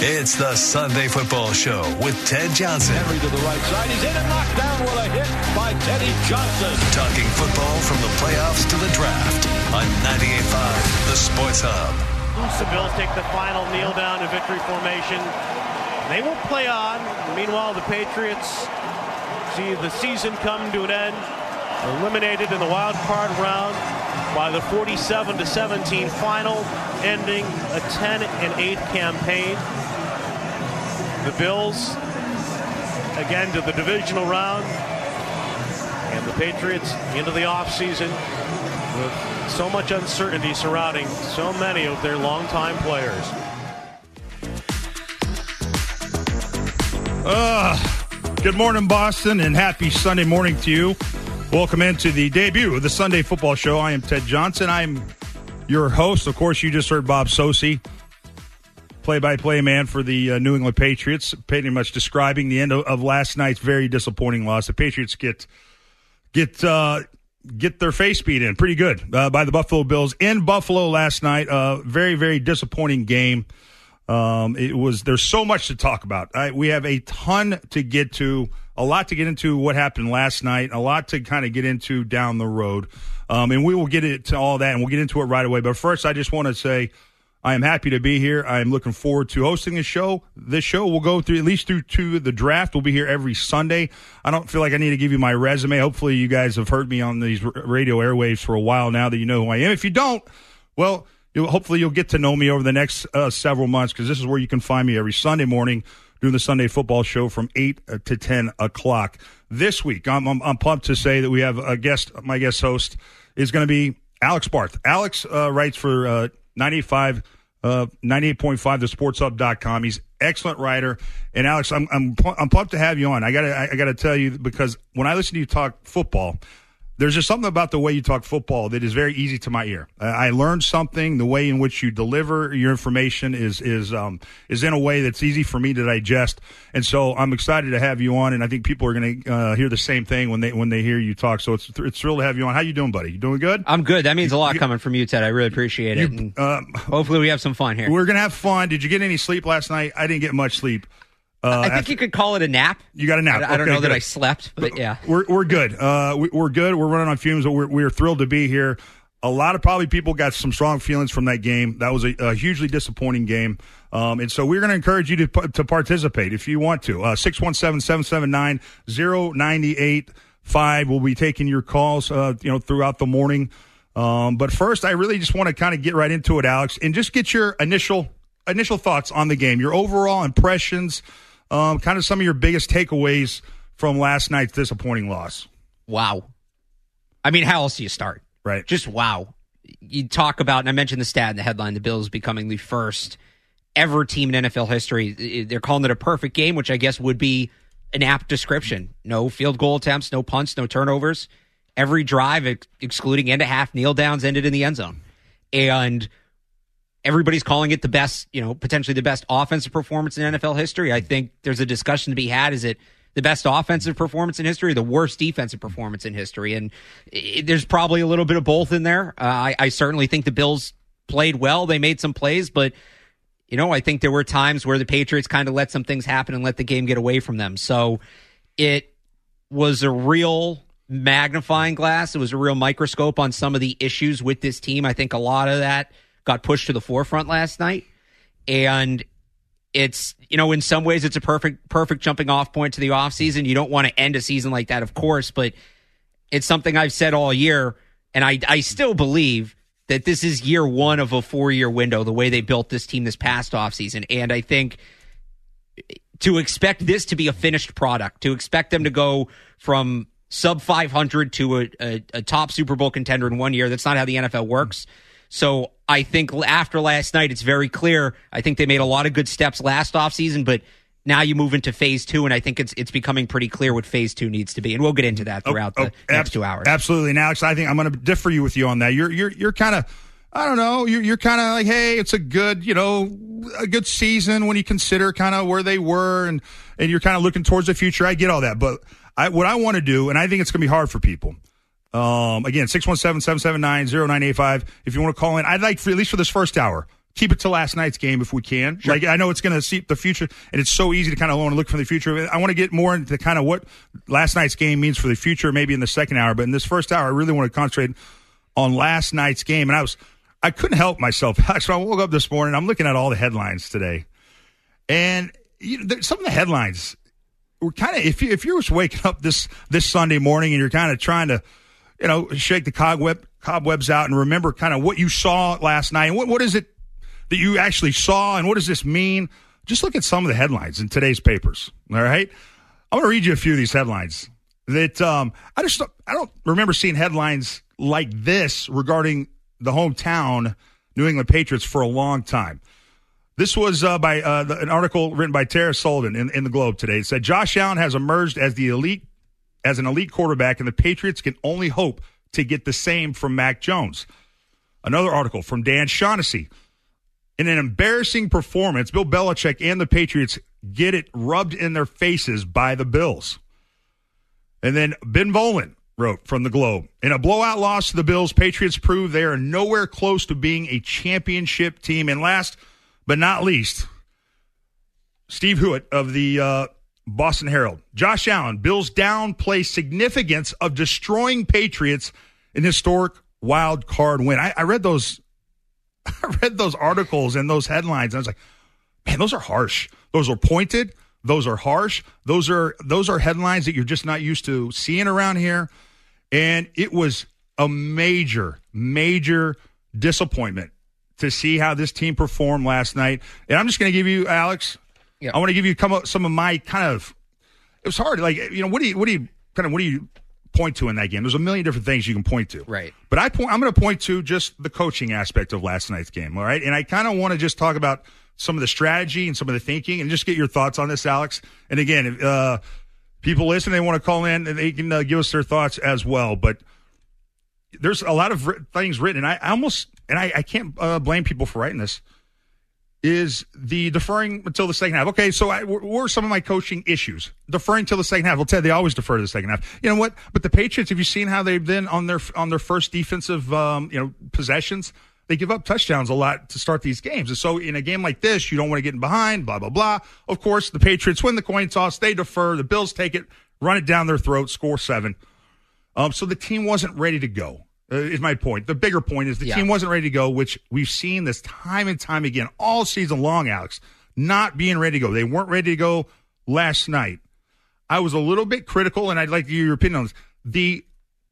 It's the Sunday Football Show with Ted Johnson. Henry to the right side. He's in and knocked down with a hit by Teddy Johnson. Talking football from the playoffs to the draft on 98.5 The Sports Hub. The Bills take the final kneel down in victory formation. They will play on. Meanwhile, the Patriots see the season come to an end. Eliminated in the wild card round by the 47 to 17 final, ending a 10 and 8 campaign. The Bills again to the divisional round, and the Patriots into the offseason with so much uncertainty surrounding so many of their longtime players. Uh, good morning, Boston, and happy Sunday morning to you. Welcome into the debut of the Sunday Football Show. I am Ted Johnson. I'm your host. Of course, you just heard Bob Socci, play-by-play man for the uh, New England Patriots, pretty much describing the end of, of, last night's very disappointing loss. The Patriots get get uh, get their face beat in pretty good uh, by the Buffalo Bills in Buffalo last night. Uh, very very disappointing game. Um, it was there's so much to talk about. I, we have a ton to get to a lot to get into what happened last night, a lot to kind of get into down the road. Um, and we will get into all that and we'll get into it right away. But first, I just want to say I am happy to be here. I am looking forward to hosting this show. This show will go through at least through to the draft. We'll be here every Sunday. I don't feel like I need to give you my resume. Hopefully, you guys have heard me on these radio airwaves for a while now that you know who I am. If you don't, well, you'll, hopefully you'll get to know me over the next uh, several months because this is where you can find me every Sunday morning doing the Sunday football show from 8 uh, to 10 o'clock. This week, I'm, I'm, I'm pumped to say that we have a guest, my guest host is going to be Alex Barth. Alex uh, writes for uh, 95, uh, 98.5, thesportshub.com. He's excellent writer. And Alex, I'm, I'm, I'm pumped to have you on. I gotta, I gotta tell you because when I listen to you talk football, there's just something about the way you talk football that is very easy to my ear. I learned something. The way in which you deliver your information is is um, is in a way that's easy for me to digest, and so I'm excited to have you on. And I think people are going to uh, hear the same thing when they when they hear you talk. So it's it's thrilled to have you on. How you doing, buddy? You doing good? I'm good. That means a lot coming from you, Ted. I really appreciate it. You, uh, hopefully, we have some fun here. We're gonna have fun. Did you get any sleep last night? I didn't get much sleep. Uh, I think after, you could call it a nap. You got a nap. I, I don't know good. that I slept, but yeah, we're we're good. Uh, we, are good. We're running on fumes. But we're we're thrilled to be here. A lot of probably people got some strong feelings from that game. That was a, a hugely disappointing game. Um, and so we're going to encourage you to to participate if you want to. Uh, six one seven seven seven nine zero ninety eight five. We'll be taking your calls. Uh, you know throughout the morning. Um, but first, I really just want to kind of get right into it, Alex, and just get your initial initial thoughts on the game, your overall impressions um, kind of some of your biggest takeaways from last night's disappointing loss. Wow. I mean, how else do you start? Right. Just wow. You talk about, and I mentioned the stat in the headline, the Bills becoming the first ever team in NFL history. They're calling it a perfect game, which I guess would be an apt description. No field goal attempts, no punts, no turnovers. Every drive, excluding end of half kneel downs, ended in the end zone. And everybody's calling it the best, you know, potentially the best offensive performance in NFL history. I think there's a discussion to be had. Is it the best offensive performance in history, the worst defensive performance in history? And it, there's probably a little bit of both in there. Uh, I, I certainly think the Bills played well. They made some plays, but you know, I think there were times where the Patriots kind of let some things happen and let the game get away from them. So it was a real magnifying glass. It was a real microscope on some of the issues with this team. I think a lot of that got pushed to the forefront last night. And it's, you know, in some ways it's a perfect, perfect jumping off point to the offseason. You don't want to end a season like that, of course, but it's something I've said all year. And I, I still believe that this is year one of a four year window, the way they built this team this past offseason. And I think to expect this to be a finished product, to expect them to go from sub 500 to a, a, a top Super Bowl contender in one year, that's not how the NFL works. So I think after last night, it's very clear. I think they made a lot of good steps last offseason, but now you move into phase two, and I think it's it's becoming pretty clear what phase two needs to be, and we'll get into that oh, throughout oh, oh, the next two hours. Absolutely, Alex, I think I'm going to differ you with you on that. You're you're you're kind of. I don't know. You're, you're kind of like, hey, it's a good, you know, a good season when you consider kind of where they were, and and you're kind of looking towards the future. I get all that, but I, what I want to do, and I think it's going to be hard for people, um, again, 617-779-0985. If you want to call in, I'd like for, at least for this first hour keep it to last night's game if we can. Like I know it's going to see the future, and it's so easy to kind of want to look for the future. I want to get more into kind of what last night's game means for the future, maybe in the second hour. But in this first hour, I really want to concentrate on last night's game, and I was I couldn't help myself. Actually, I woke up this morning. I'm looking at all the headlines today, and you know, some of the headlines were kind of if you if you're just waking up this this Sunday morning and you're kind of trying to you know shake the cobweb cobwebs out and remember kind of what you saw last night what what is it that you actually saw and what does this mean? Just look at some of the headlines in today's papers. All right, I'm going to read you a few of these headlines that um, I just I don't remember seeing headlines like this regarding the hometown New England Patriots for a long time. This was uh, by uh, the, an article written by Tara Sullivan in, in the Globe today. It said Josh Allen has emerged as the elite, as an elite quarterback, and the Patriots can only hope to get the same from Mac Jones. Another article from Dan Shaughnessy. In an embarrassing performance, Bill Belichick and the Patriots get it rubbed in their faces by the Bills. And then Ben Volin wrote from the Globe. In a blowout loss to the Bills, Patriots prove they are nowhere close to being a championship team. And last but not least, Steve Hewitt of the uh, Boston Herald. Josh Allen, Bills downplay significance of destroying Patriots in historic wild card win. I, I read those. I read those articles and those headlines, and I was like, man, those are harsh. Those are pointed. Those are harsh. Those are those are headlines that you're just not used to seeing around here. And it was a major, major disappointment to see how this team performed last night. And I'm just going to give you, Alex. Yeah. I want to give you come up some of my kind of. It was hard. Like you know, what do you what do you kind of what do you point to in that game? There's a million different things you can point to. Right. But I point. I'm going to point to just the coaching aspect of last night's game. All right. And I kind of want to just talk about some of the strategy and some of the thinking, and just get your thoughts on this, Alex. And again, if uh, people listen, they want to call in, and they can uh, give us their thoughts as well. But there's a lot of things written, and I, I almost and I, I can't uh, blame people for writing this. Is the deferring until the second half? Okay, so I, what were some of my coaching issues? Deferring till the second half. Well, Ted, they always defer to the second half. You know what? But the Patriots, have you seen how they've been on their on their first defensive um, you know possessions? They give up touchdowns a lot to start these games, and so in a game like this, you don't want to get in behind. Blah blah blah. Of course, the Patriots win the coin toss. They defer. The Bills take it, run it down their throat, score seven. Um, so the team wasn't ready to go. Uh, is my point. The bigger point is the Yeah. team wasn't ready to go, which we've seen this time and time again all season long, Alex, not being ready to go. They weren't ready to go last night. I was a little bit critical, and I'd like to hear your opinion on this. The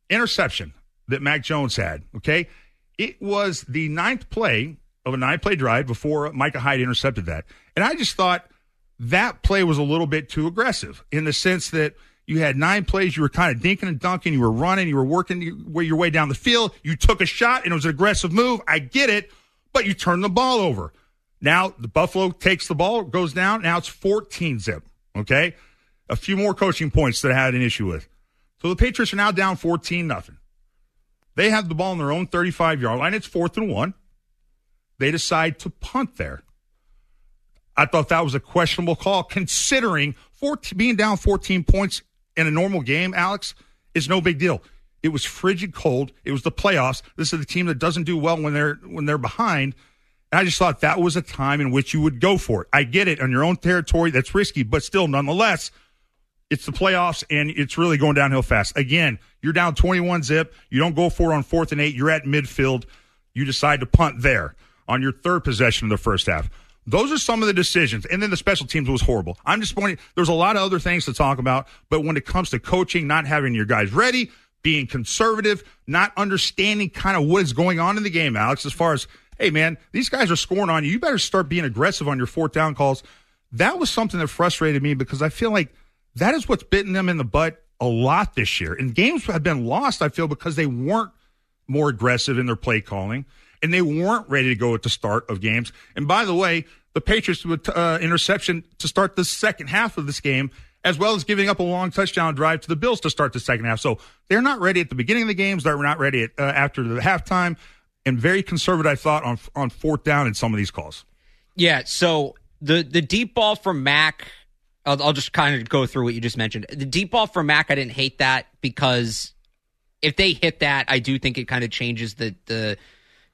interception that Mac Jones had, okay, it was the ninth play of a nine play drive before Micah Hyde intercepted that. And I just thought that play was a little bit too aggressive in the sense that you had nine plays, you were kind of dinking and dunking, you were running, you were working your, way down the field, you took a shot, and it was an aggressive move. I get it, but you turned the ball over. Now the Buffalo takes the ball, goes down. Now it's 14 zip. Okay. A few more coaching points that I had an issue with. So the Patriots are now down 14 nothing. They have the ball in their own 35 yard line. It's fourth and one. They decide to punt there. I thought that was a questionable call considering 14, being down 14 points in a normal game, Alex, is no big deal. It was frigid cold. It was the playoffs. This is the team that doesn't do well when they're when they're behind. And I just thought that was a time in which you would go for it. I get it on your own territory. That's risky, but still, nonetheless, it's the playoffs and it's really going downhill fast. Again, you're down 21 zip. You don't go for it on fourth and eight. You're at midfield. You decide to punt there on your third possession of the first half. Those are some of the decisions. And then the special teams was horrible. I'm just pointing, there's a lot of other things to talk about. But when it comes to coaching, not having your guys ready, being conservative, not understanding kind of what is going on in the game, Alex, as far as, hey, man, these guys are scoring on you. You better start being aggressive on your fourth down calls. That was something that frustrated me because I feel like that is what's bitten them in the butt a lot this year. And games have been lost, I feel, because they weren't more aggressive in their play calling and they weren't ready to go at the start of games. And by the way, the Patriots with uh, interception to start the second half of this game, as well as giving up a long touchdown drive to the Bills to start the second half. So they're not ready at the beginning of the games. They're not ready at, uh, after the halftime, and very conservative, I thought, on on fourth down in some of these calls. Yeah. So the the deep ball from Mac, I'll, I'll just kind of go through what you just mentioned. The deep ball from Mac, I didn't hate that because if they hit that, I do think it kind of changes the the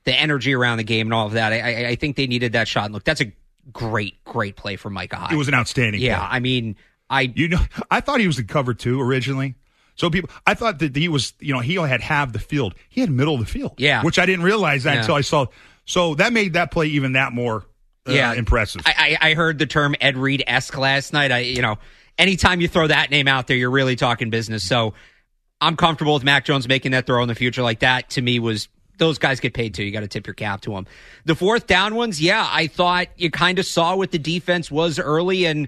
the energy around the game and all of that. I, I, think they needed that shot. And look, that's a great, great play from Micah Hyde. It was an outstanding. Yeah, play. I mean, I You know, I thought he was in cover two originally. So people, I thought that he was, you know, he had half the field. He had middle of the field. Yeah. which I didn't realize that Yeah. until I saw. So that made that play even that more uh, yeah impressive. I, I I heard the term Ed Reed esque last night. I you know, anytime you throw that name out there, you're really talking business. So I'm comfortable with Mac Jones making that throw in the future like that. To me, was those guys get paid too. You got to tip your cap to them. The fourth down ones, yeah, I thought you kind of saw what the defense was early, and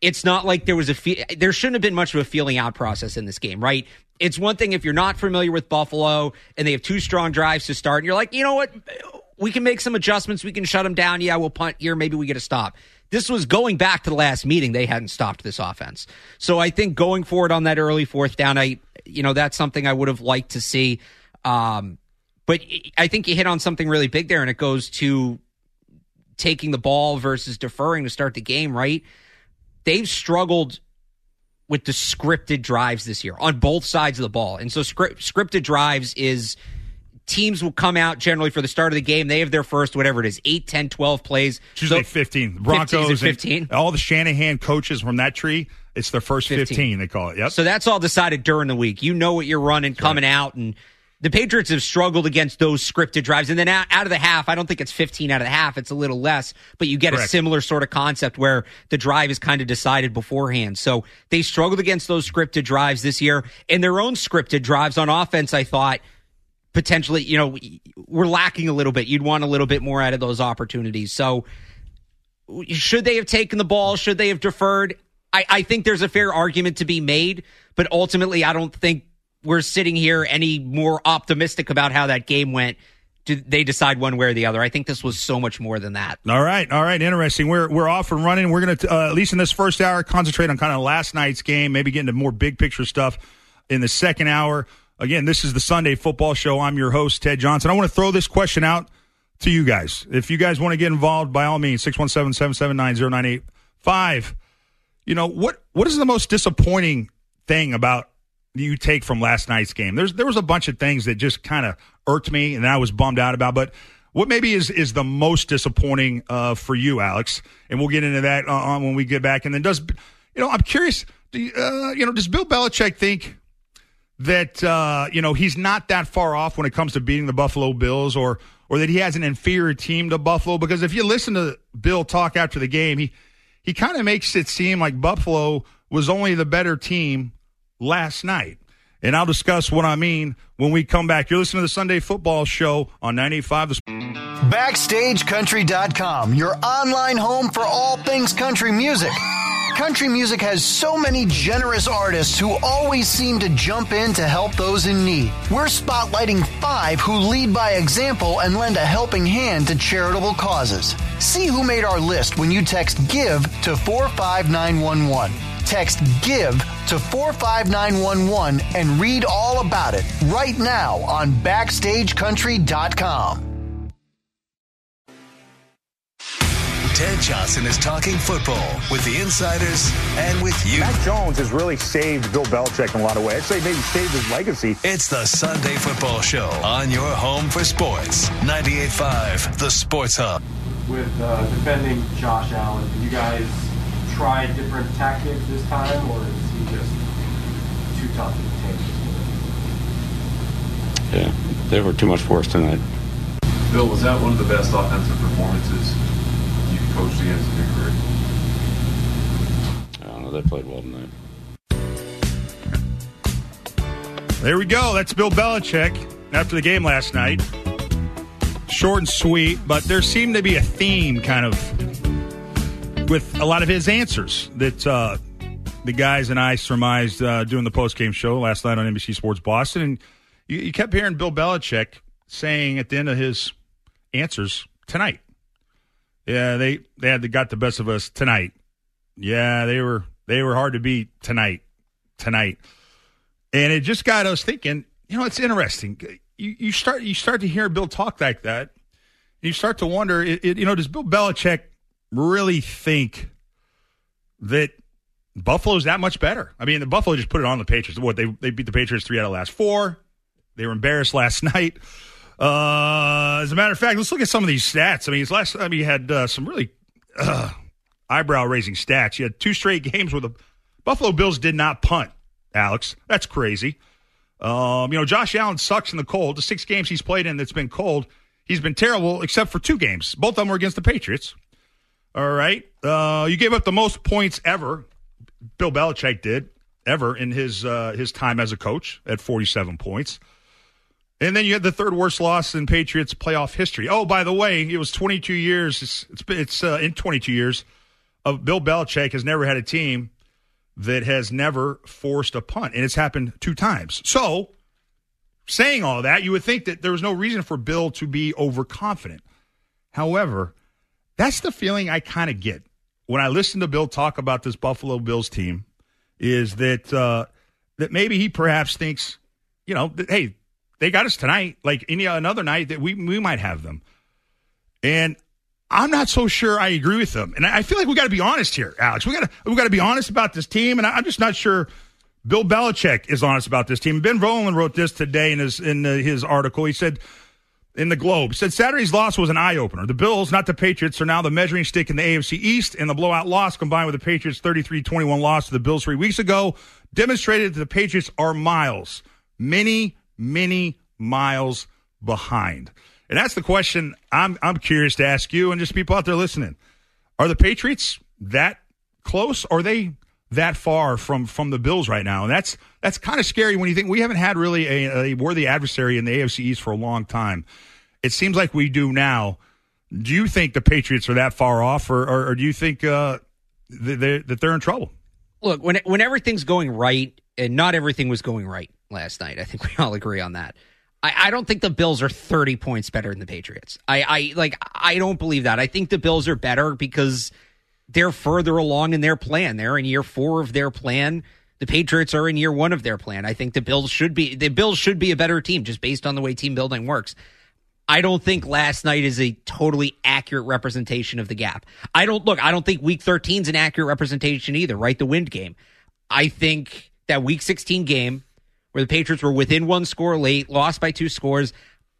it's not like there was a fe- there shouldn't have been much of a feeling out process in this game, right? It's one thing if you're not familiar with Buffalo and they have two strong drives to start, and you're like, you know what, we can make some adjustments, we can shut them down. Yeah, we'll punt here, maybe we get a stop. This was going back to the last meeting; they hadn't stopped this offense. So I think going forward on that early fourth down, I you know that's something I would have liked to see. Um, but I think you hit on something really big there, and it goes to taking the ball versus deferring to start the game, right? They've struggled with the scripted drives this year on both sides of the ball. And so script, scripted drives is teams will come out generally for the start of the game. They have their first, whatever it is, 8, 10, 12 plays. Usually So- 15. 15 Broncos and 15. and all the Shanahan coaches from that tree. It's their first 15. 15. They call it. Yep. So that's all decided during the week. You know what you're running coming out, and the Patriots have struggled against those scripted drives. And then out, out of the half, I don't think it's 15 out of the half; it's a little less. But you get a similar sort of concept where the drive is kind of decided beforehand. So they struggled against those scripted drives this year, and their own scripted drives on offense. I thought potentially, you know, we're lacking a little bit. You'd want a little bit more out of those opportunities. So should they have taken the ball? Should they have deferred? I, I think there's a fair argument to be made, but ultimately, I don't think we're sitting here any more optimistic about how that game went. Do they decide one way or the other? I think this was so much more than that. All right, all right, interesting. We're we're off and running. We're going to uh, at least in this first hour concentrate on kind of last night's game, maybe get into more big picture stuff in the second hour. Again, this is the Sunday Football Show. I'm your host Ted Johnson. I want to throw this question out to you guys. If you guys want to get involved, by all means, 617-779-0985. You know what? What is the most disappointing thing about you take from last night's game? There's there was a bunch of things that just kind of irked me and I was bummed out about. But what maybe is is the most disappointing uh, for you, Alex? And we'll get into that uh, when we get back. And then does you know? I'm curious. You, uh, you know? Does Bill Belichick think? that uh, you know he's not that far off when it comes to beating the Buffalo Bills, or or that he has an inferior team to Buffalo. Because if you listen to Bill talk after the game, he he kind of makes it seem like Buffalo was only the better team last night. And I'll discuss what I mean when we come back. You're listening to the Sunday Football Show on 98.5 The BackstageCountry.com, your online home for all things country music. Country music has so many generous artists who always seem to jump in to help those in need. We're spotlighting five who lead by example and lend a helping hand to charitable causes. See who made our list when you text GIVE to 45911. Text GIVE to 45911 and read all about it right now on BackstageCountry.com. Ted Johnson is talking football with the insiders and with you. Mac Jones has really saved Bill Belichick in a lot of ways. I'd say maybe saved his legacy. It's the Sunday Football Show on your home for sports. 98.5 The Sports Hub. with uh, defending Josh Allen. You guys try different tactics this time, or is he just too tough to contain? Yeah, they were too much for us tonight. Bill, was that one of the best offensive performances you've coached against in your career? I don't know. They played well tonight. There we go. That's Bill Belichick after the game last night. Short and sweet, but there seemed to be a theme kind of with a lot of his answers that uh, the guys and I surmised uh, doing the post game show last night on NBC Sports Boston. And you, you kept hearing Bill Belichick saying at the end of his answers tonight. Yeah, they they had the, got the best of us tonight. Yeah, they were they were hard to beat tonight. Tonight. And it just got us thinking, you know, it's interesting. You, you start you start to hear Bill talk like that. You start to wonder, it, it, you know, does Bill Belichick really think that Buffalo's that much better? I mean, the Buffalo just put it on the Patriots. What they they beat the Patriots three out of last four. They were embarrassed last night. Uh, as a matter of fact, let's look at some of these stats. I mean, last time he had uh, some really uh, eyebrow raising stats. He had two straight games where the Buffalo Bills did not punt. Alex, that's crazy. Um, you know, Josh Allen sucks in the cold. The six games he's played in that's been cold, he's been terrible except for two games. Both of them were against the Patriots. All right. Uh, you gave up the most points ever. Bill Belichick did ever in his uh, his time as a coach at 47 points. And then you had the third worst loss in Patriots playoff history. Oh, by the way, it was 22 years. It's it's, it's uh, in 22 years of Bill Belichick has never had a team that has never forced a punt, and it's happened two times. So, saying all that, you would think that there was no reason for Bill to be overconfident. However, that's the feeling I kind of get when I listen to Bill talk about this Buffalo Bills team. Is that uh, that maybe he perhaps thinks, you know, that, hey, they got us tonight, like any another night that we we might have them, and I'm not so sure I agree with them. And I feel like we got to be honest here, Alex. We got to we got to be honest about this team, and I'm just not sure. Bill Belichick is honest about this team. Ben Volin wrote this today in his in his article. He said in the Globe. Said Saturday's loss was an eye opener. The Bills, not the Patriots, are now the measuring stick in the AFC East, and the blowout loss combined with the Patriots' 33-21 loss to the Bills three weeks ago demonstrated that the Patriots are miles, many, many miles behind. And that's the question I'm I'm curious to ask you and just people out there listening. Are the Patriots that close? Are they that far from from the Bills right now? And that's that's kind of scary when you think we haven't had really a, a worthy adversary in the AFC East for a long time. It seems like we do now. Do you think the Patriots are that far off, or, or, or do you think uh, they're, that they're in trouble? Look, when when everything's going right, and not everything was going right last night, I think we all agree on that. I, I don't think the Bills are 30 points better than the Patriots. I, I like I don't believe that. I think the Bills are better because they're further along in their plan. They're in year four of their plan. The Patriots are in year one of their plan. I think the Bills should be the Bills should be a better team just based on the way team building works. I don't think last night is a totally accurate representation of the gap. I don't look, I don't think week 13 is an accurate representation either, right? The wind game. I think that week 16 game where the Patriots were within one score late, lost by two scores.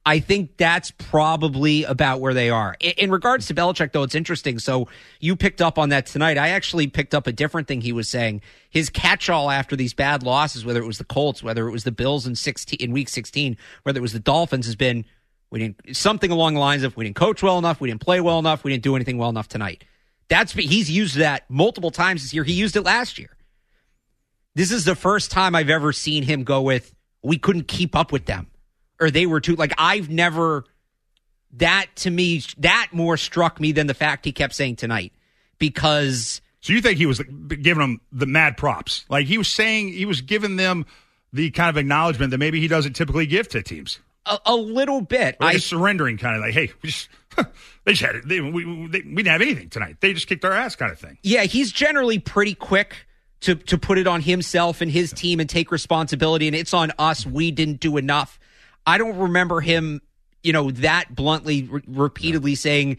I think that's probably about where they are. In, in, regards to Belichick, though, it's interesting. So you picked up on that tonight. I actually picked up a different thing he was saying. His catch-all after these bad losses, whether it was the Colts, whether it was the Bills in sixteen in Week 16, whether it was the Dolphins, has been we didn't something along the lines of we didn't coach well enough, we didn't play well enough, we didn't do anything well enough tonight. That's he's used that multiple times this year. He used it last year. This is the first time I've ever seen him go with, we couldn't keep up with them or they were too, like, I've never, that to me, that more struck me than the fact he kept saying tonight because. So you think he was giving them the mad props? Like he was saying, he was giving them the kind of acknowledgement that maybe he doesn't typically give to teams. A, a little bit. Like I surrendering kind of like, hey, we just they just had it. They, we, they, we didn't have anything tonight. They just kicked our ass, kind of thing. Yeah, he's generally pretty quick to to put it on himself and his team and take responsibility and it's on us we didn't do enough i don't remember him you know that bluntly re- repeatedly yeah. saying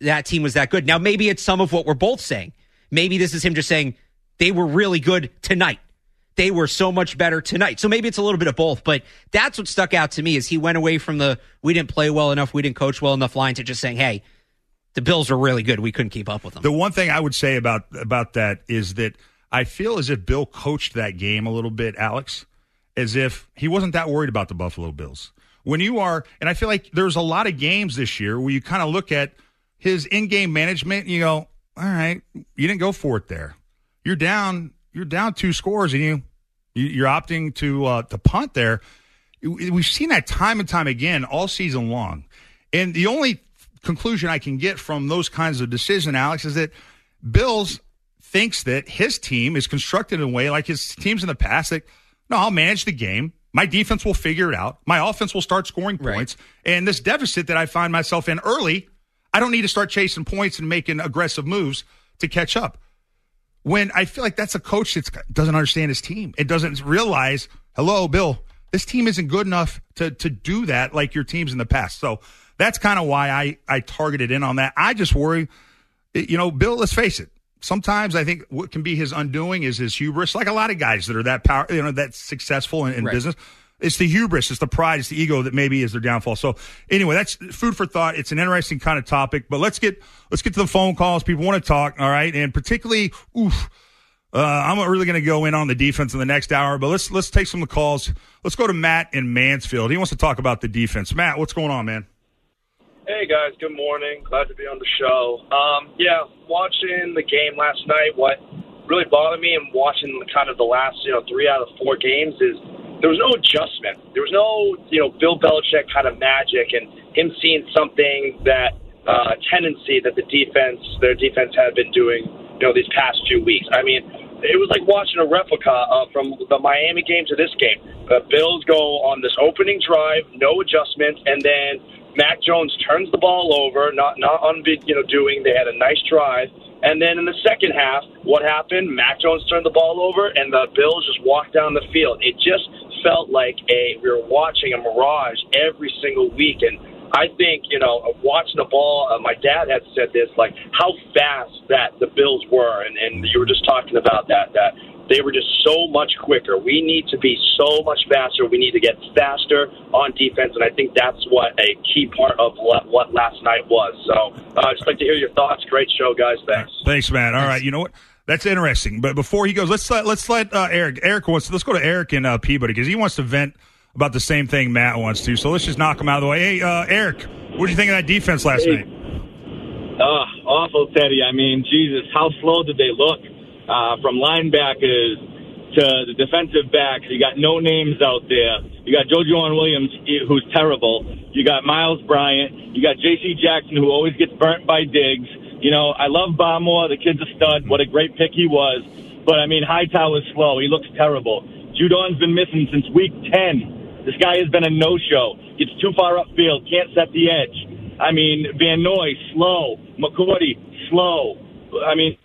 that team was that good. Now maybe it's some of what we're both saying. Maybe this is him just saying they were really good tonight. They were so much better tonight. So maybe it's a little bit of both but that's what stuck out to me is he went away from the we didn't play well enough we didn't coach well enough line to just saying hey the bills are really good we couldn't keep up with them. The one thing i would say about about that is that I feel as if Bill coached that game a little bit, Alex, as if he wasn't that worried about the Buffalo Bills. When you are, and I feel like there's a lot of games this year where you kind of look at his in-game management, and you go, all right, you didn't go for it there. You're down, you're down two scores, and you, you are opting to uh, to punt there. We've seen that time and time again all season long, and the only conclusion I can get from those kinds of decisions, Alex, is that Bills thinks that his team is constructed in a way like his teams in the past that, no, I'll manage the game. My defense will figure it out. My offense will start scoring points. Right. And this deficit that I find myself in early, I don't need to start chasing points and making aggressive moves to catch up. When I feel like that's a coach that doesn't understand his team. It doesn't realize, hello, Bill, this team isn't good enough to to do that like your teams in the past. So that's kind of why I I targeted in on that. I just worry, you know, Bill. Let's face it, sometimes I think what can be his undoing is his hubris. Like a lot of guys that are that power, you know, that successful in, in right. business. it's the hubris, it's the pride, it's the ego that maybe is their downfall. So anyway, that's food for thought. It's an interesting kind of topic, but let's get let's get to the phone calls. People want to talk, all right, and particularly, oof. Uh, I'm not really going to go in on the defense in the next hour, but let's let's take some of the calls. Let's go to Matt in Mansfield. He wants to talk about the defense. Matt, what's going on, man? Hey guys, good morning. Glad to be on the show. Um, yeah, watching the game last night. What really bothered me and watching kind of the last you know three out of four games is there was no adjustment. There was no, you know, Bill Belichick kind of magic and him seeing something that uh, tendency that the defense, their defense had been doing, you know, these past few weeks. I mean, it was like watching a replica uh, from the Miami game to this game. The Bills go on this opening drive, no adjustments, and then Mac Jones turns the ball over, not not on you know doing. They had a nice drive, and then in the second half, what happened? Mac Jones turned the ball over, and the Bills just walked down the field. It just felt like a we were watching a mirage every single week, and I think you know watching the ball. Uh, my dad had said this, like how fast that the Bills were, and, and you were just talking about that that they were just so much quicker. We need to be so much faster. We need to get faster on defense, and I think that's what a key part of what last night was. So, uh, I'd just like to hear your thoughts. Great show, guys. Thanks. Thanks, man. All right, you know what? That's interesting. But before he goes, let's let let's let uh, Eric. Eric wants. To, let's go to Eric and uh, Peabody because he wants to vent about the same thing Matt wants to. So let's just knock him out of the way. Hey, uh, Eric, what did you think of that defense last hey. night? Uh, awful, Teddy. I mean, Jesus, how slow did they look? Uh, from linebackers to the defensive backs, you got no names out there. You got Joejuan Williams, who's terrible. You got Myles Bryant. You got J.C. Jackson, who always gets burnt by Diggs. You know, I love Barmore. The kid's a stud. What a great pick he was. But, I mean, Hightower's slow. He looks terrible. Judon's been missing since week 10. This guy has been a no-show. Gets too far upfield. Can't set the edge. I mean, Van Noy, slow. McCourty, slow. I mean...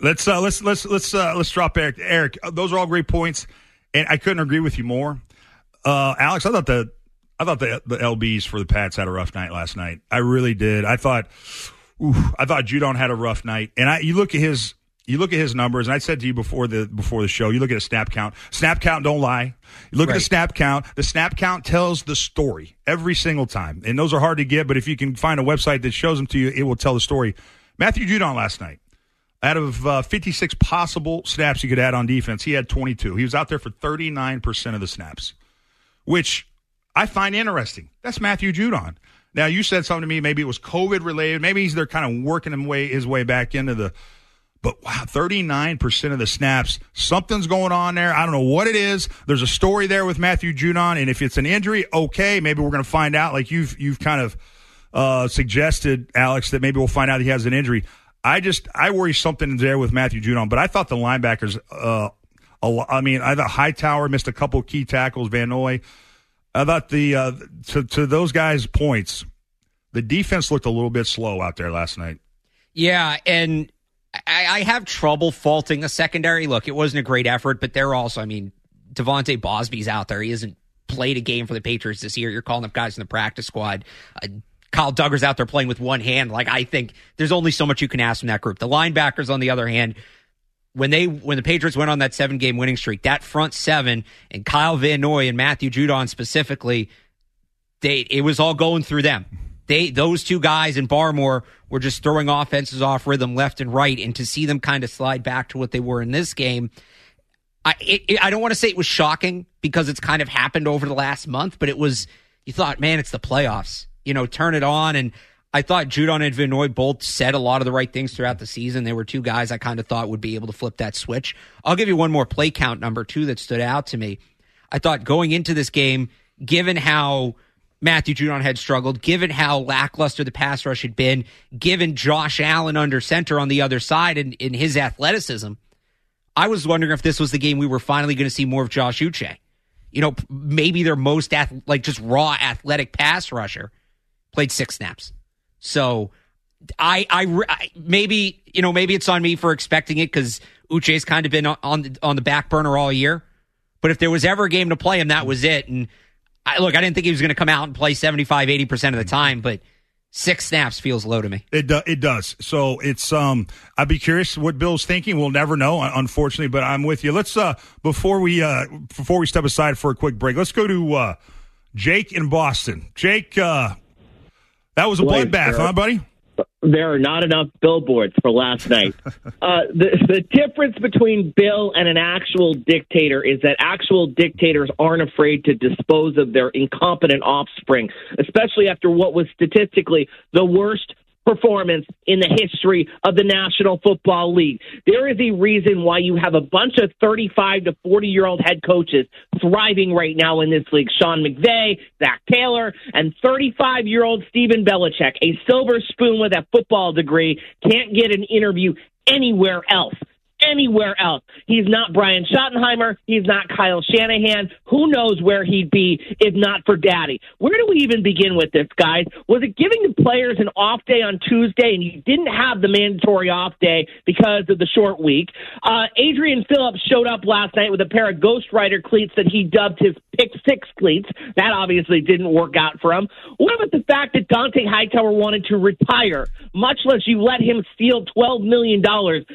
Let's uh, let's let's let's uh, let's drop Eric. Eric, uh, those are all great points, and I couldn't agree with you more. Uh, Alex, I thought the I thought the the lbs for the Pats had a rough night last night. I really did. I thought Ooh, I thought Judon had a rough night, and I you look at his you look at his numbers, and I said to you before the before the show, you look at a snap count. Snap count don't lie. You look right. at the snap count. The snap count tells the story every single time, and those are hard to get. But if you can find a website that shows them to you, it will tell the story. Matthew Judon last night, out of uh, 56 possible snaps you could add on defense, he had 22. He was out there for 39 percent of the snaps, which I find interesting. That's Matthew Judon. Now you said something to me. Maybe it was COVID related. Maybe he's they're kind of working him way his way back into the. But wow, thirty nine percent of the snaps, something's going on there. I don't know what it is. There's a story there with Matthew Judon, and if it's an injury, okay, maybe we're going to find out. Like you've you've kind of uh, suggested, Alex, that maybe we'll find out he has an injury. I just I worry something there with Matthew Judon, but I thought the linebackers. Uh, I mean, I thought Hightower missed a couple key tackles. Van Noy I thought the uh, to to those guys' points, the defense looked a little bit slow out there last night. Yeah, and I, I have trouble faulting the secondary. Look, it wasn't a great effort, but they're also, I mean, De'Vante Bausby's out there. He hasn't played a game for the Patriots this year. You're calling up guys in the practice squad. Uh, Kyle Dugger's out there playing with one hand. Like I think there's only so much you can ask from that group. The linebackers, on the other hand, when they when the Patriots went on that seven game winning streak, that front seven and Kyle Van Noy and Matthew Judon specifically, they it was all going through them. They those two guys and Barmore were just throwing offenses off rhythm left and right, and to see them kind of slide back to what they were in this game. I it, I don't want to say it was shocking because it's kind of happened over the last month, but it was you thought, man, it's the playoffs. You know, turn it on and I thought Judon and Van Noy both said a lot of the right things throughout the season. They were two guys I kind of thought would be able to flip that switch. I'll give you one more play count number two that stood out to me. I thought going into this game, given how Matthew Judon had struggled, given how lackluster the pass rush had been, given Josh Allen under center on the other side and in his athleticism, I was wondering if this was the game we were finally going to see more of Josh Uche. You know, maybe their most ath- like just raw athletic pass rusher played six snaps. So I, I, maybe, you know, maybe it's on me for expecting it because Uche's kind of been on the, on the back burner all year. But if there was ever a game to play him, that was it. And I, look, I didn't think he was going to come out and play 75, 80% of the time, but Six snaps feels low to me. It do, it does. So it's um I'd be curious what Bill's thinking. We'll never know, unfortunately. But I'm with you. Let's uh before we uh before we step aside for a quick break, let's go to uh Jake in Boston. Jake, uh that was a bloodbath, huh, buddy? There are not enough billboards for last night. uh, the, the difference between Bill and an actual dictator is that actual dictators aren't afraid to dispose of their incompetent offspring, especially after what was statistically the worst performance in the history of the National Football League. There is a reason why you have a bunch of 35 to 40 year old head coaches thriving right now in this league. Sean McVay, Zac Taylor, and 35 year old Stephen Belichick, a silver spoon with a football degree, can't get an interview anywhere else. Anywhere else. He's not Brian Schottenheimer. He's not Kyle Shanahan. Who knows where he'd be if not for Daddy? Where do we even begin with this, guys? Was it giving the players an off day on Tuesday and you didn't have the mandatory off day because of the short week? Uh, Adrian Phillips showed up last night with a pair of Ghost Rider cleats that he dubbed his pick six cleats. That obviously didn't work out for him. What about the fact that Dont'a Hightower wanted to retire, much less you let him steal $12 million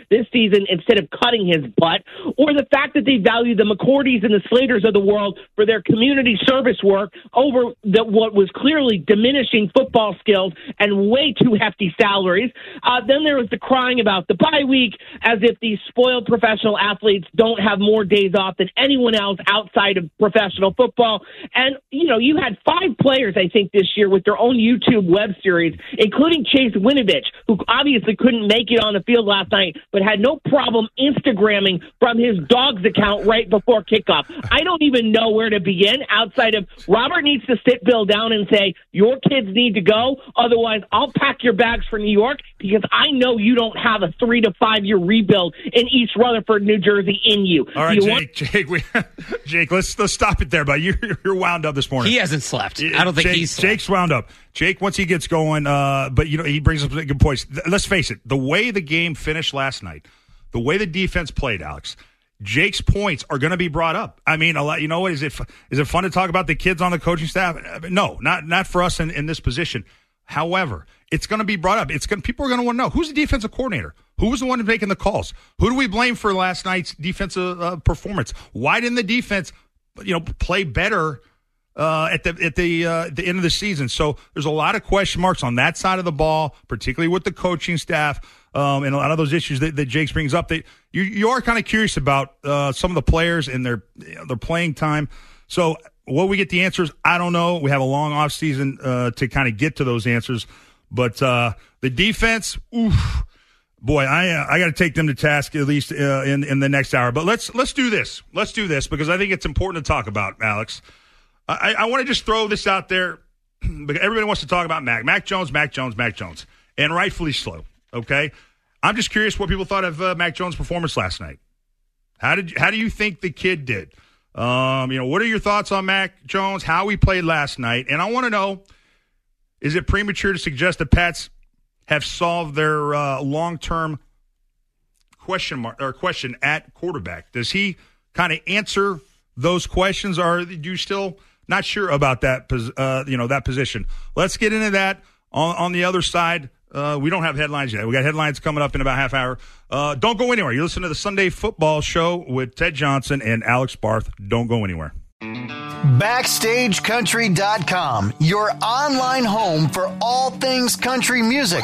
this season instead of cutting his butt? Or the fact that they value the McCourties and the Slaters of the world for their community service work over the, what was clearly diminishing football skills and way too hefty salaries. Uh, then there was the crying about the bye week as if these spoiled professional athletes don't have more days off than anyone else outside of professional football. And, you know, you had five players, I think, this year with their own YouTube web series, including Chase Winovich, who obviously couldn't make it on the field last night, but had no problem Instagramming from his dog's account right before kickoff. I don't even know where to begin outside of Robert needs to sit Bill down and say, your kids need to go. Otherwise, I'll pack your bags for New York because I know you don't have a three to five year rebuild in East Rutherford, New Jersey in you. All right, Do you want- Jake. Jake, we, Jake, let's let's stop it there, but you're you're wound up this morning. He hasn't slept. I don't think Jake, he's slept. Jake's wound up. Jake, once he gets going, uh, but you know he brings up good points. Let's face it, the way the game finished last night, the way the defense played, Alex. Jake's points are going to be brought up. I mean, a lot. You know what? Is it is it fun to talk about the kids on the coaching staff? No, not not for us in, in this position. However, it's going to be brought up. It's going people are going to want to know who's the defensive coordinator. Who was the one making the calls? Who do we blame for last night's defensive uh, performance? Why didn't the defense, you know, play better uh, at the at the uh, the end of the season? So there's a lot of question marks on that side of the ball, particularly with the coaching staff um, and a lot of those issues that, that Jake's brings up. That you you are kind of curious about uh, some of the players and their you know, their playing time. So will we get the answers? I don't know. We have a long off season uh, to kind of get to those answers, but uh, the defense, oof, boy, I uh, I got to take them to task at least uh, in in the next hour. But let's let's do this. Let's do this because I think it's important to talk about, Alex. I, I want to just throw this out there because everybody wants to talk about Mac, Mac Jones, Mac Jones, Mac Jones, and rightfully so. Okay, I'm just curious what people thought of uh, Mac Jones' performance last night. How did how do you think the kid did? Um, you know, what are your thoughts on Mac Jones? How he played last night? And I want to know: Is it premature to suggest the Pats have solved their uh, long term question mark or question at quarterback? Does he kind of answer those questions, are you still not sure about that? Uh, you know that position. Let's get into that on, on the other side. Uh, we don't have headlines yet. We got headlines coming up in about half hour. Uh, don't go anywhere. You listen to the Sunday Football Show with Ted Johnson and Alex Barth. Don't go anywhere. BackstageCountry.com, your online home for all things country music.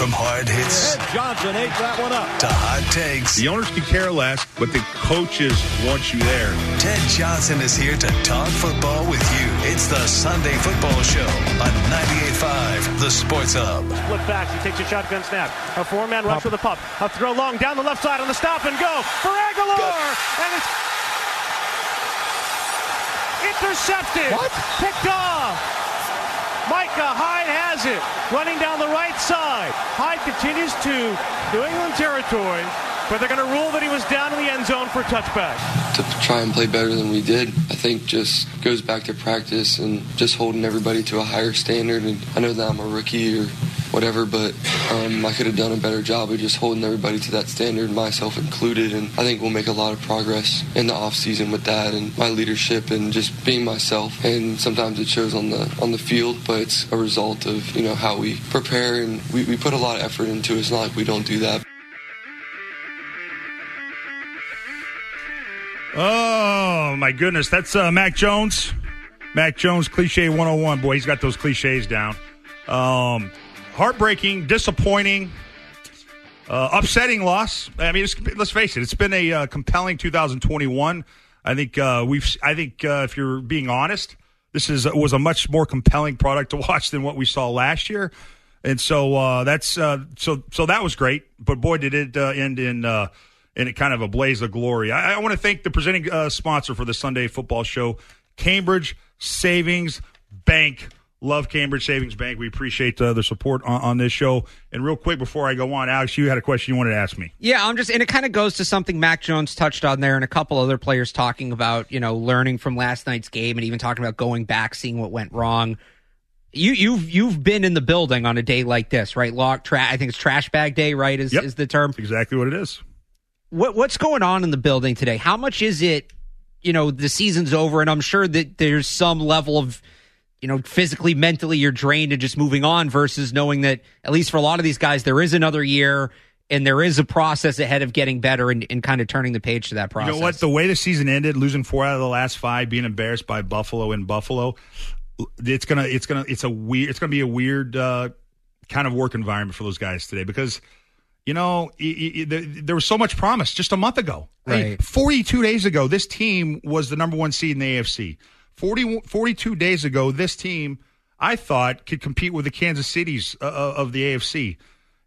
From hard hits Ted Johnson ate that one up. to hot takes, The owners can care less, but the coaches want you there. Ted Johnson is here to talk football with you. It's the Sunday Football Show on 98.5 The Sports Hub. Split backs. He takes a shotgun snap. A four-man rush with a pup. A throw long down the left side on the stop and go for Agholor. And it's intercepted. What? Picked off. Micah Hyde has it, running down the right side. Hyde continues to New England territory, but they're going to rule that he was down in the end zone for a touchback. To try and play better than we did, I think just goes back to practice and just holding everybody to a higher standard. And I know that I'm a rookie or whatever, but um, I could have done a better job of just holding everybody to that standard, myself included. And I think we'll make a lot of progress in the off season with that and my leadership and just being myself. And sometimes it shows on the on the field, but it's a result of you know how we prepare and we, we put a lot of effort into it. It's not like we don't do that. Oh my goodness, that's uh, Mac Jones. Mac Jones, cliche 101. Boy, he's got those cliches down. Um, heartbreaking, disappointing, uh, upsetting loss. I mean, let's face it, it's been a uh, compelling 2021. I think uh, we've. I think uh, if you're being honest, this is was a much more compelling product to watch than what we saw last year, and so uh, that's uh, so so that was great. But boy, did it end in in kind of a blaze of glory. I, I want to thank the presenting sponsor for the Sunday Football Show, Cambridge Savings Bank. Love Cambridge Savings Bank. We appreciate uh, the support on, on, this show. And real quick before I go on, Alex, you had a question you wanted to ask me. Yeah, I'm just, and it kind of goes to something Mac Jones touched on there, and a couple other players talking about, you know, learning from last night's game, and even talking about going back, seeing what went wrong. You you've you've been in the building on a day like this, right? Lock trash. I think it's trash bag day, right? Is yep. is the term? That's exactly what it is. What what's going on in the building today? How much is it? You know, the season's over, and I'm sure that there's some level of you know, physically, mentally, you're drained and just moving on versus knowing that, at least for a lot of these guys, there is another year and there is a process ahead of getting better and, and kind of turning the page to that process. You know what? The way the season ended, losing four out of the last five, being embarrassed by Buffalo in Buffalo, it's gonna, it's gonna, it's a weird, it's gonna be a weird uh, kind of work environment for those guys today because. You know, there was so much promise just a month ago. Right. Hey, 42 days ago, this team was the number one seed in the AFC. 40, 42 days ago, this team, I thought, could compete with the Kansas Cities uh, uh of the AFC.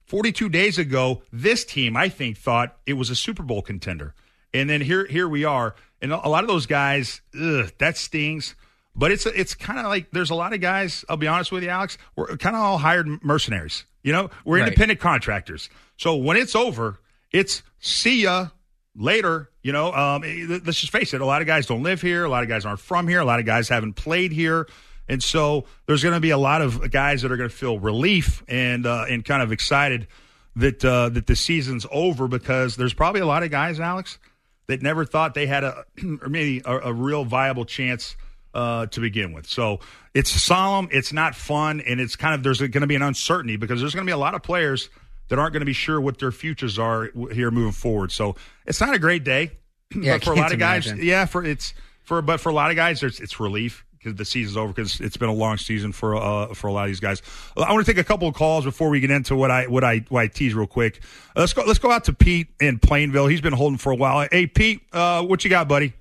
42 days ago, this team, I think, thought it was a Super Bowl contender. And then here, here we are. And a lot of those guys, ugh, that stings. But it's it's kind of like there's a lot of guys. I'll be honest with you, Alex. We're kind of all hired mercenaries. You know, we're right. independent contractors. So when it's over, it's see ya later. You know, um, eh, let's just face it. A lot of guys don't live here. A lot of guys aren't from here. A lot of guys haven't played here. And so there's going to be a lot of guys that are going to feel relief and uh, and kind of excited that uh, that the season's over because there's probably a lot of guys, Alex, that never thought they had a or maybe a, a real viable chance uh, to begin with. So it's solemn, it's not fun, and it's kind of there's going to be an uncertainty because there's going to be a lot of players that aren't going to be sure what their futures are here moving forward. So it's not a great day, yeah, but for a lot of guys, imagine. yeah, for it's for but for a lot of guys, it's, it's relief because the season's over because it's been a long season for uh, for a lot of these guys. I want to take a couple of calls before we get into what I what I what I tease real quick. Uh, let's go let's go out to Pete in Plainville. He's been holding for a while. Hey Pete, uh, what you got, buddy?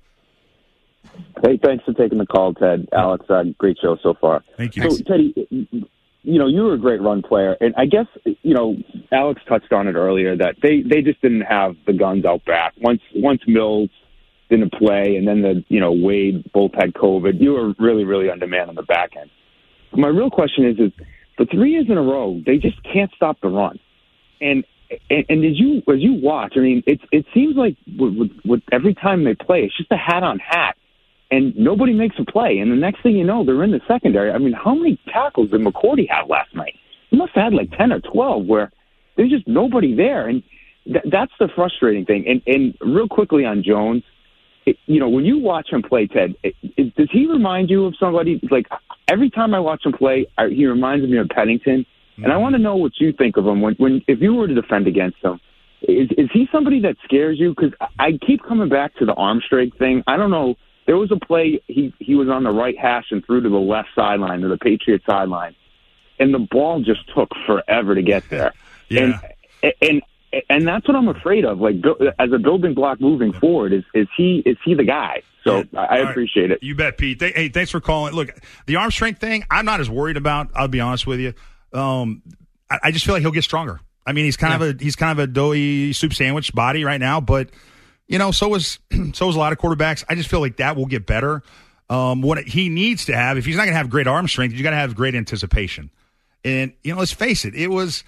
Hey, thanks for taking the call, Ted. Alex, uh, great show so far. Thank you. So, Teddy, you know, you were a great run player, and I guess you know Alex touched on it earlier that they they just didn't have the guns out back. Once once Mills didn't play, and then the you know Wade both had COVID, you were really really undermanned on the back end. My real question is is for three years in a row they just can't stop the run, and and, and as you as you watch, I mean, it it seems like with, with, with every time they play, it's just a hat on hat and nobody makes a play. And the next thing you know, they're in the secondary. I mean, how many tackles did McCourty have last night? He must have had like 10 or 12 where there's just nobody there. And th- that's the frustrating thing. And, and real quickly on Jones, it, you know, when you watch him play, Ted, it, it, does he remind you of somebody? Like every time I watch him play, I, he reminds me of Pennington. Mm-hmm. And I want to know what you think of him when, when if you were to defend against him. Is is he somebody that scares you? Because I keep coming back to the arm strength thing. I don't know there was a play he he was on the right hash and threw to the left sideline to the Patriot sideline, and the ball just took forever to get there. yeah. And and and that's what I'm afraid of. Like as a building block moving forward, is is he is he the guy? So yeah. I appreciate right. it. You bet, Pete. Hey, thanks for calling. Look, the arm strength thing, I'm not as worried about. I'll be honest with you. Um, I, I just feel like he'll get stronger. I mean, he's kind yeah. of a he's kind of a doughy soup sandwich body right now, but you know, so was so was a lot of quarterbacks. I just feel like that will get better. um, what he needs to have, if he's not going to have great arm strength, you got to have great anticipation. And you know, let's face it, it was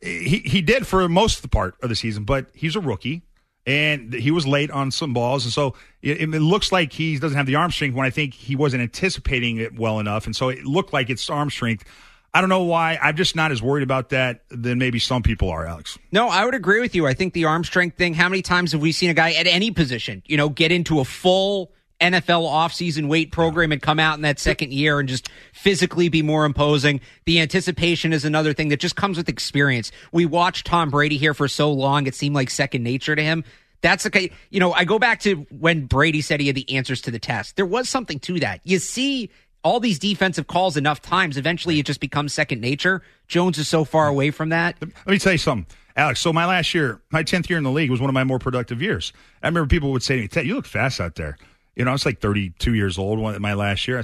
he he did for most of the part of the season, but he's a rookie and he was late on some balls, and so it, it, looks like he doesn't have the arm strength when I think he wasn't anticipating it well enough, and so it looked like it's arm strength. I don't know why. I'm just not as worried about that than maybe some people are, Alex. No, I would agree with you. I think the arm strength thing. How many times have we seen a guy at any position, you know, get into a full NFL offseason weight program and come out in that second year and just physically be more imposing. The anticipation is another thing that just comes with experience. We watched Tom Brady here for so long, it seemed like second nature to him. That's okay. You know, I go back to when Brady said he had the answers to the test. There was something to that. You see all these defensive calls enough times, eventually it just becomes second nature. Jones is so far away from that. Let me tell you something. Alex, so my last year, my 10th year in the league was one of my more productive years. I remember people would say to me, Ted, you look fast out there. You know, I was like 32 years old my last year.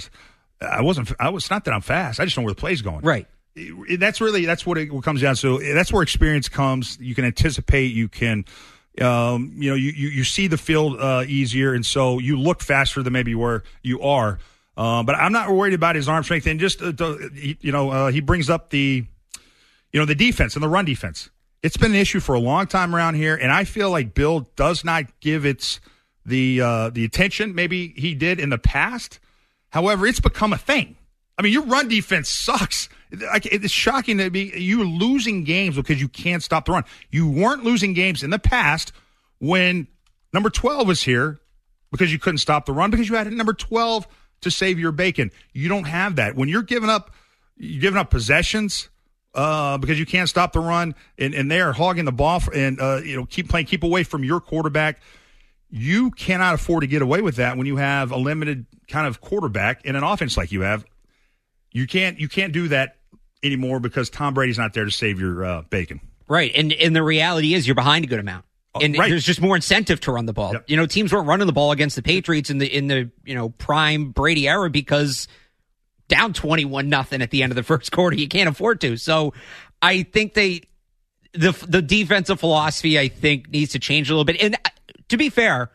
I, wasn't. I was not that I'm fast. I just know where the play's going. Right. That's really that's what it what comes down to. That's where experience comes. You can anticipate. You can. Um, you know, you, you, you see the field uh, easier, and so you look faster than maybe where you are. Uh, but I'm not worried about his arm strength. And just, uh, you know, uh, he brings up the, you know, the defense and the run defense. It's been an issue for a long time around here, and I feel like Bill does not give its – the uh, the attention maybe he did in the past. However, it's become a thing. I mean, your run defense sucks. It's shocking to be you losing games because you can't stop the run. You weren't losing games in the past when number twelve was here because you couldn't stop the run because you had number twelve to save your bacon. You don't have that when you're giving up. You're giving up possessions uh, because you can't stop the run, and, and they are hogging the ball for, and uh, you know keep playing, keep away from your quarterback you cannot afford to get away with that when you have a limited kind of quarterback in an offense like you have. You can't you can't do that anymore because Tom Brady's not there to save your uh, bacon. Right, and and the reality is you're behind a good amount. Oh, and right. there's just more incentive to run the ball. Yep. You know, teams weren't running the ball against the Patriots in the in the you know prime Brady era because down twenty one nothing at the end of the first quarter, you can't afford to. So, I think they the the defensive philosophy I think needs to change a little bit. And uh, to be fair,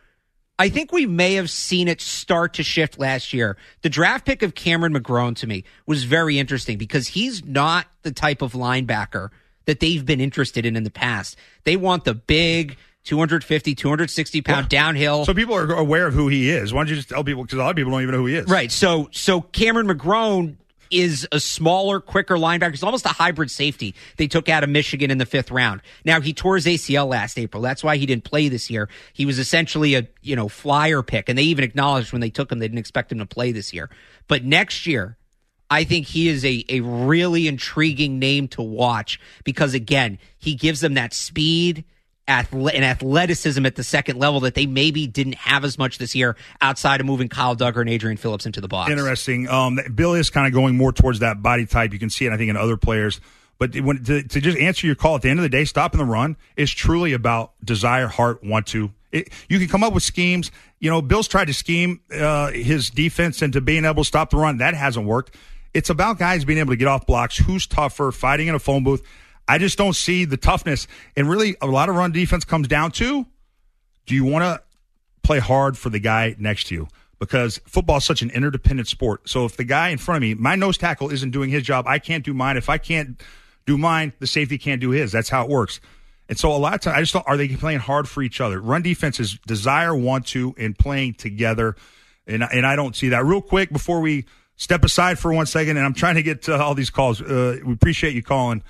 I think we may have seen it start to shift last year. The draft pick of Cameron McGrone to me was very interesting because he's not the type of linebacker that they've been interested in in the past. They want the big 250, 260 pound well, downhill. So people are aware of who he is. Why don't you just tell people? Because a lot of people don't even know who he is. Right. So, so Cameron McGrone is a smaller, quicker linebacker. He's almost a hybrid safety they took out of Michigan in the fifth round. Now he tore his ACL last April. That's why he didn't play this year. He was essentially a, you know, flyer pick. And they even acknowledged when they took him, they didn't expect him to play this year. But next year, I think he is a, a really intriguing name to watch because again, he gives them that speed and athleticism at the second level that they maybe didn't have as much this year outside of moving Kyle Dugger and Adrian Phillips into the box. Interesting. Um, Bill is kind of going more towards that body type. You can see it, I think, in other players. But when, to, to just answer your call at the end of the day, stopping the run is truly about desire, heart, want to. It, you can come up with schemes. You know, Bill's tried to scheme uh, his defense into being able to stop the run. That hasn't worked. It's about guys being able to get off blocks. Who's tougher? Fighting in a phone booth. I just don't see the toughness. And really, a lot of run defense comes down to do you want to play hard for the guy next to you? Because football is such an interdependent sport. So if the guy in front of me, my nose tackle isn't doing his job, I can't do mine. If I can't do mine, the safety can't do his. That's how it works. And so a lot of times, I just thought, are they playing hard for each other? Run defense is desire, want to, and playing together. And, and I don't see that. Real quick, before we step aside for one second, and I'm trying to get to all these calls. Uh, we appreciate you calling.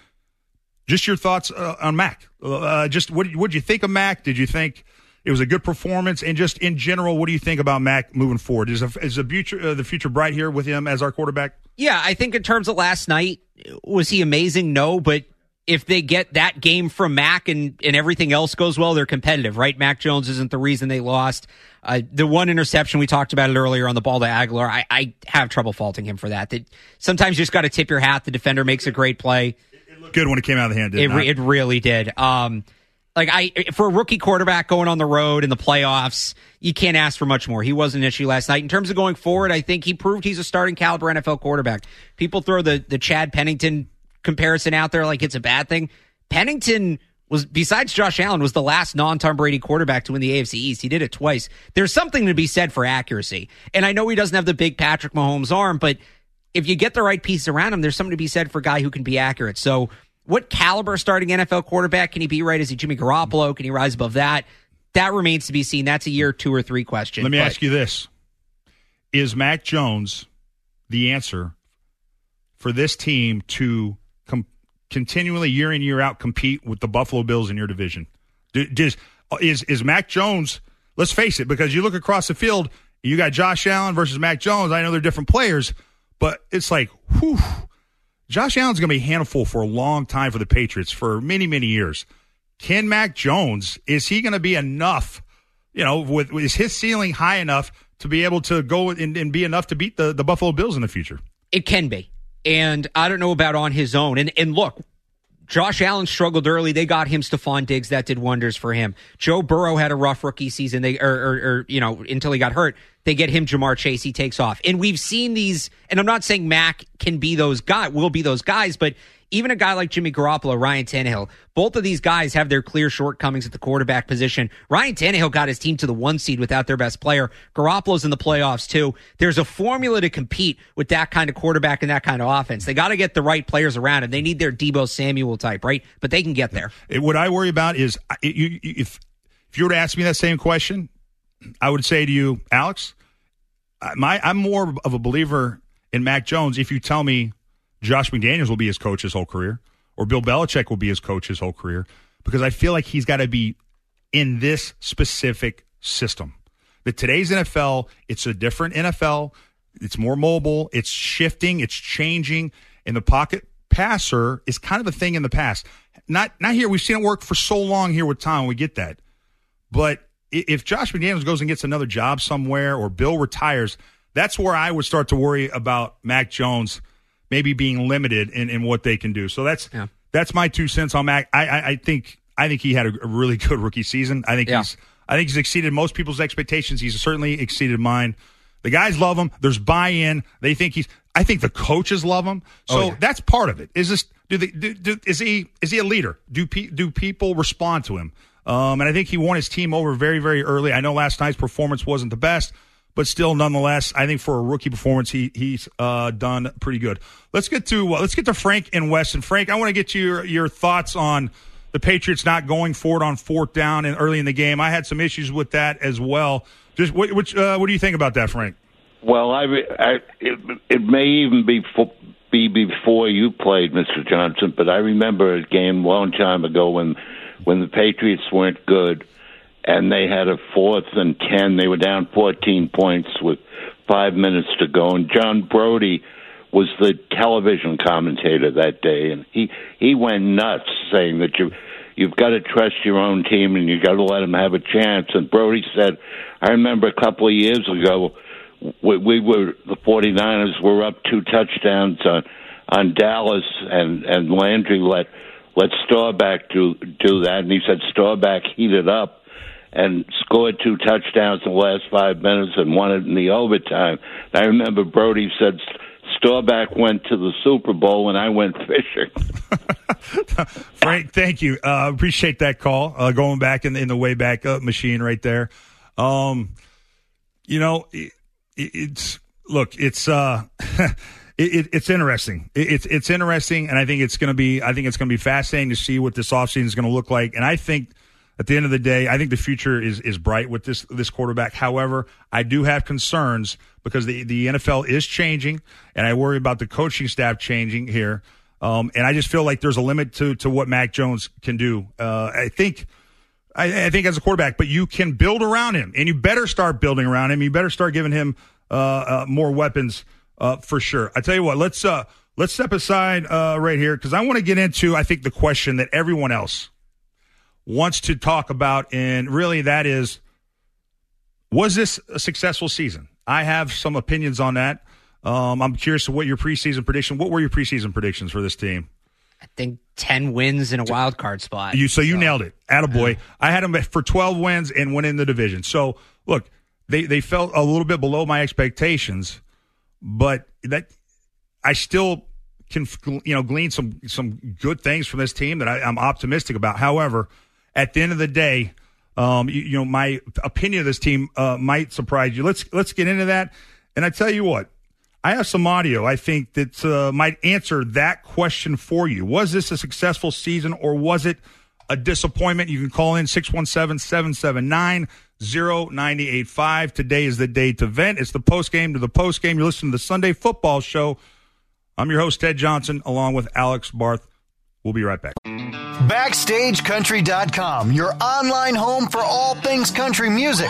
Just your thoughts uh, on Mac. Uh, just what what did you think of Mac? Did you think it was a good performance? And just in general, what do you think about Mac moving forward? Is a, is the future uh, the future bright here with him as our quarterback? Yeah, I think in terms of last night, was he amazing? No, but if they get that game from Mac and, and everything else goes well, they're competitive, right? Mac Jones isn't the reason they lost. Uh, the one interception we talked about it earlier on the ball to Agholor, I, I have trouble faulting him for that. That sometimes you just got to tip your hat. The defender makes a great play good when it came out of the hand. It, it, it really did. Um, like I, for a rookie quarterback going on the road in the playoffs, you can't ask for much more. He was an issue last night. In terms of going forward, I think he proved he's a starting caliber NFL quarterback. People throw the the Chad Pennington comparison out there like it's a bad thing. Pennington was besides Josh Allen was the last non-Tom Brady quarterback to win the AFC East. He did it twice. There's something to be said for accuracy. And I know he doesn't have the big Patrick Mahomes arm, but if you get the right pieces around him, there's something to be said for a guy who can be accurate. So what caliber starting NFL quarterback can he be right? Is he Jimmy Garoppolo? Can he rise above that? That remains to be seen. That's a year two or three question. Let me But ask you this: Is Mac Jones the answer for this team to com- continually year in year out compete with the Buffalo Bills in your division? Do, does is is Mac Jones? Let's face it, because you look across the field, you got Josh Allen versus Mac Jones. I know they're different players, but it's like, whew, Josh Allen's going to be a handful for a long time for the Patriots for many many years. Can Mac Jones is he going to be enough? You know, with is his ceiling high enough to be able to go and, and be enough to beat the, the Buffalo Bills in the future? It can be. And I don't know about on his own. And and look, Josh Allen struggled early. They got him Stefon Diggs. That did wonders for him. Joe Burrow had a rough rookie season. They or, or, or you know until he got hurt. They get him Ja'Marr Chase. He takes off. And we've seen these. And I'm not saying Mac can be those guy will be those guys, but even a guy like Jimmy Garoppolo, Ryan Tannehill, both of these guys have their clear shortcomings at the quarterback position. Ryan Tannehill got his team to the one seed without their best player. Garoppolo's in the playoffs too. There's a formula to compete with that kind of quarterback and that kind of offense. They got to get the right players around him. They need their Deebo Samuel type, right? But they can get there. What I worry about is if if you were to ask me that same question, I would say to you, Alex, my I'm more of a believer in Mac Jones if you tell me Josh McDaniels will be his coach his whole career or Bill Belichick will be his coach his whole career because I feel like he's got to be in this specific system. That today's NFL, it's a different NFL. It's more mobile. It's shifting. It's changing. And the pocket passer is kind of a thing in the past. Not not here. We've seen it work for so long here with Tom. We get that. But if Josh McDaniels goes and gets another job somewhere or Bill retires, that's where I would start to worry about Mac Jones maybe being limited in, in what they can do. So that's that's my two cents on Mac. I, I, I think I think he had a, a really good rookie season. I think Yeah. he's I think he's exceeded most people's expectations. He's certainly exceeded mine. The guys love him. There's buy-in. They think he's. I think the coaches love him. Oh, so Oh, yeah. that's part of it. Is this? Do they? Do, do, is he? Is he a leader? Do pe, do people respond to him? Um, and I think he won his team over very very early. I know last night's performance wasn't the best, but still, nonetheless, I think for a rookie performance, he he's uh, done pretty good. Let's get to uh, let's get to Frank and Weston. Frank, I want to get your your thoughts on the Patriots not going for it on fourth down and early in the game. I had some issues with that as well. Just what which, uh, what do you think about that, Frank? Well, I, I it, it may even be fo- be before you played, Mr. Johnson, but I remember a game a long time ago when when the Patriots weren't good and they had a fourth and ten. They were down fourteen points with five minutes to go, and John Brodie was the television commentator that day, and he he went nuts saying that you you've got to trust your own team and you've got to let them have a chance. And Brodie said, I remember a couple of years ago we, we were the 49ers were up two touchdowns on on Dallas and and Landry let let Staubach do do that and he said Staubach heated up and scored two touchdowns in the last five minutes and won it in the overtime. I remember Brodie said Staubach went to the Super Bowl and I went fishing. Frank, thank you. Uh, appreciate that call. Uh, going back in, in the way back up machine right there. Um, you know, it, it's look, it's uh, it, it's interesting. It, it's it's interesting, and I think it's going to be. I think it's going to be fascinating to see what this offseason is going to look like. And I think at the end of the day, I think the future is is bright with this this quarterback. However, I do have concerns because the the NFL is changing, and I worry about the coaching staff changing here. Um, and I just feel like there's a limit to to what Mac Jones can do. Uh, I think. I, I think as a quarterback, but you can build around him, and you better start building around him. You better start giving him uh, uh, more weapons uh, for sure. I tell you what, let's uh, let's step aside uh, right here because I want to get into I think the question that everyone else wants to talk about, and really that is, was this a successful season? I have some opinions on that. Um, I'm curious to what your preseason prediction. What were your preseason predictions for this team? I think 10 wins in a wild card spot. You so you nailed it. Attaboy. I had them for 12 wins and went in the division. So look, they they felt a little bit below my expectations, but that I still can you know glean some some good things from this team that I, I'm optimistic about. However, at the end of the day, um, you, you know my opinion of this team uh, might surprise you. Let's let's get into that. And I tell you what, I have some audio I think that uh, might answer that question for you. Was this a successful season or was it a disappointment? You can call in 617 779 0985. Today is the day to vent. It's the post game to the post game. You're listening to the Sunday football show. I'm your host, Ted Johnson, along with Alex Barth. We'll be right back. BackstageCountry.com, your online home for all things country music.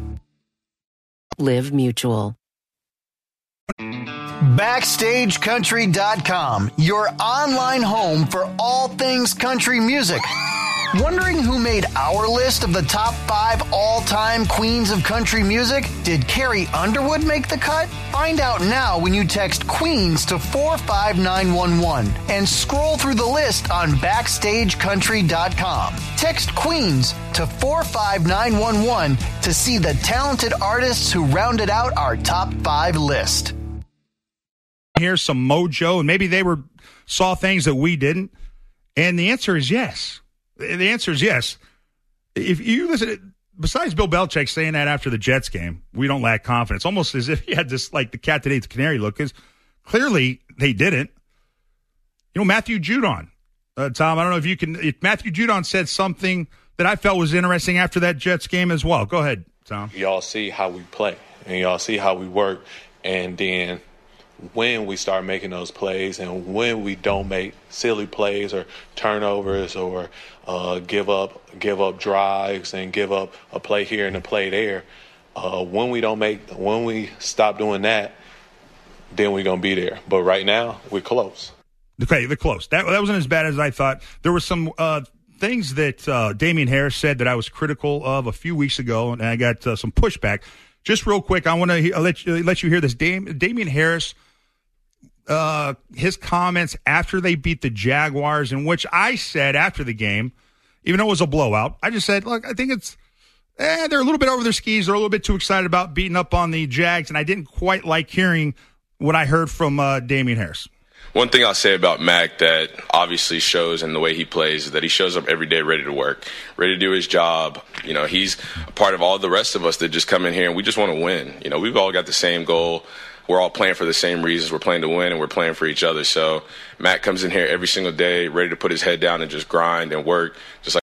Live Mutual. BackstageCountry.com, your online home for all things country music. Wondering who made our list of the top five all time queens of country music? Did Carrie Underwood make the cut? Find out now when you text Queens to 45911 and scroll through the list on BackstageCountry.com. Text Queens to 45911 to see the talented artists who rounded out our top five list. Here's some mojo, and maybe they were saw things that we didn't. And the answer is yes. The answer is yes. If you listen, besides Bill Belichick saying that after the Jets game, we don't lack confidence, almost as if he had this like the cat that ate the canary look, because clearly they didn't. You know, Matthew Judon, uh, Tom. I don't know if you can. If Matthew Judon said something that I felt was interesting after that Jets game as well. Go ahead, Tom. Y'all see how we play, and y'all see how we work, and then when we start making those plays and when we don't make silly plays or turnovers or uh, give up give up drives and give up a play here and a play there. Uh, when we don't make when we stop doing that, then we're gonna be there. But right now we're close. Okay, they're close. That that wasn't as bad as I thought. There were some uh, things that uh, Damien Harris said that I was critical of a few weeks ago, and I got uh, some pushback. Just real quick, I want to let you, let you hear this. Dam- Damien Harris uh, his comments after they beat the Jaguars, in which I said after the game, even though it was a blowout, I just said, look, I think it's, eh, they're a little bit over their skis. They're a little bit too excited about beating up on the Jags. And I didn't quite like hearing what I heard from uh, Damien Harris. One thing I'll say about Mac that obviously shows in the way he plays is that he shows up every day ready to work, ready to do his job. You know, he's a part of all the rest of us that just come in here and we just want to win. You know, we've all got the same goal we're all playing for the same reasons. We're playing to win and we're playing for each other. So Matt comes in here every single day ready to put his head down and just grind and work, just like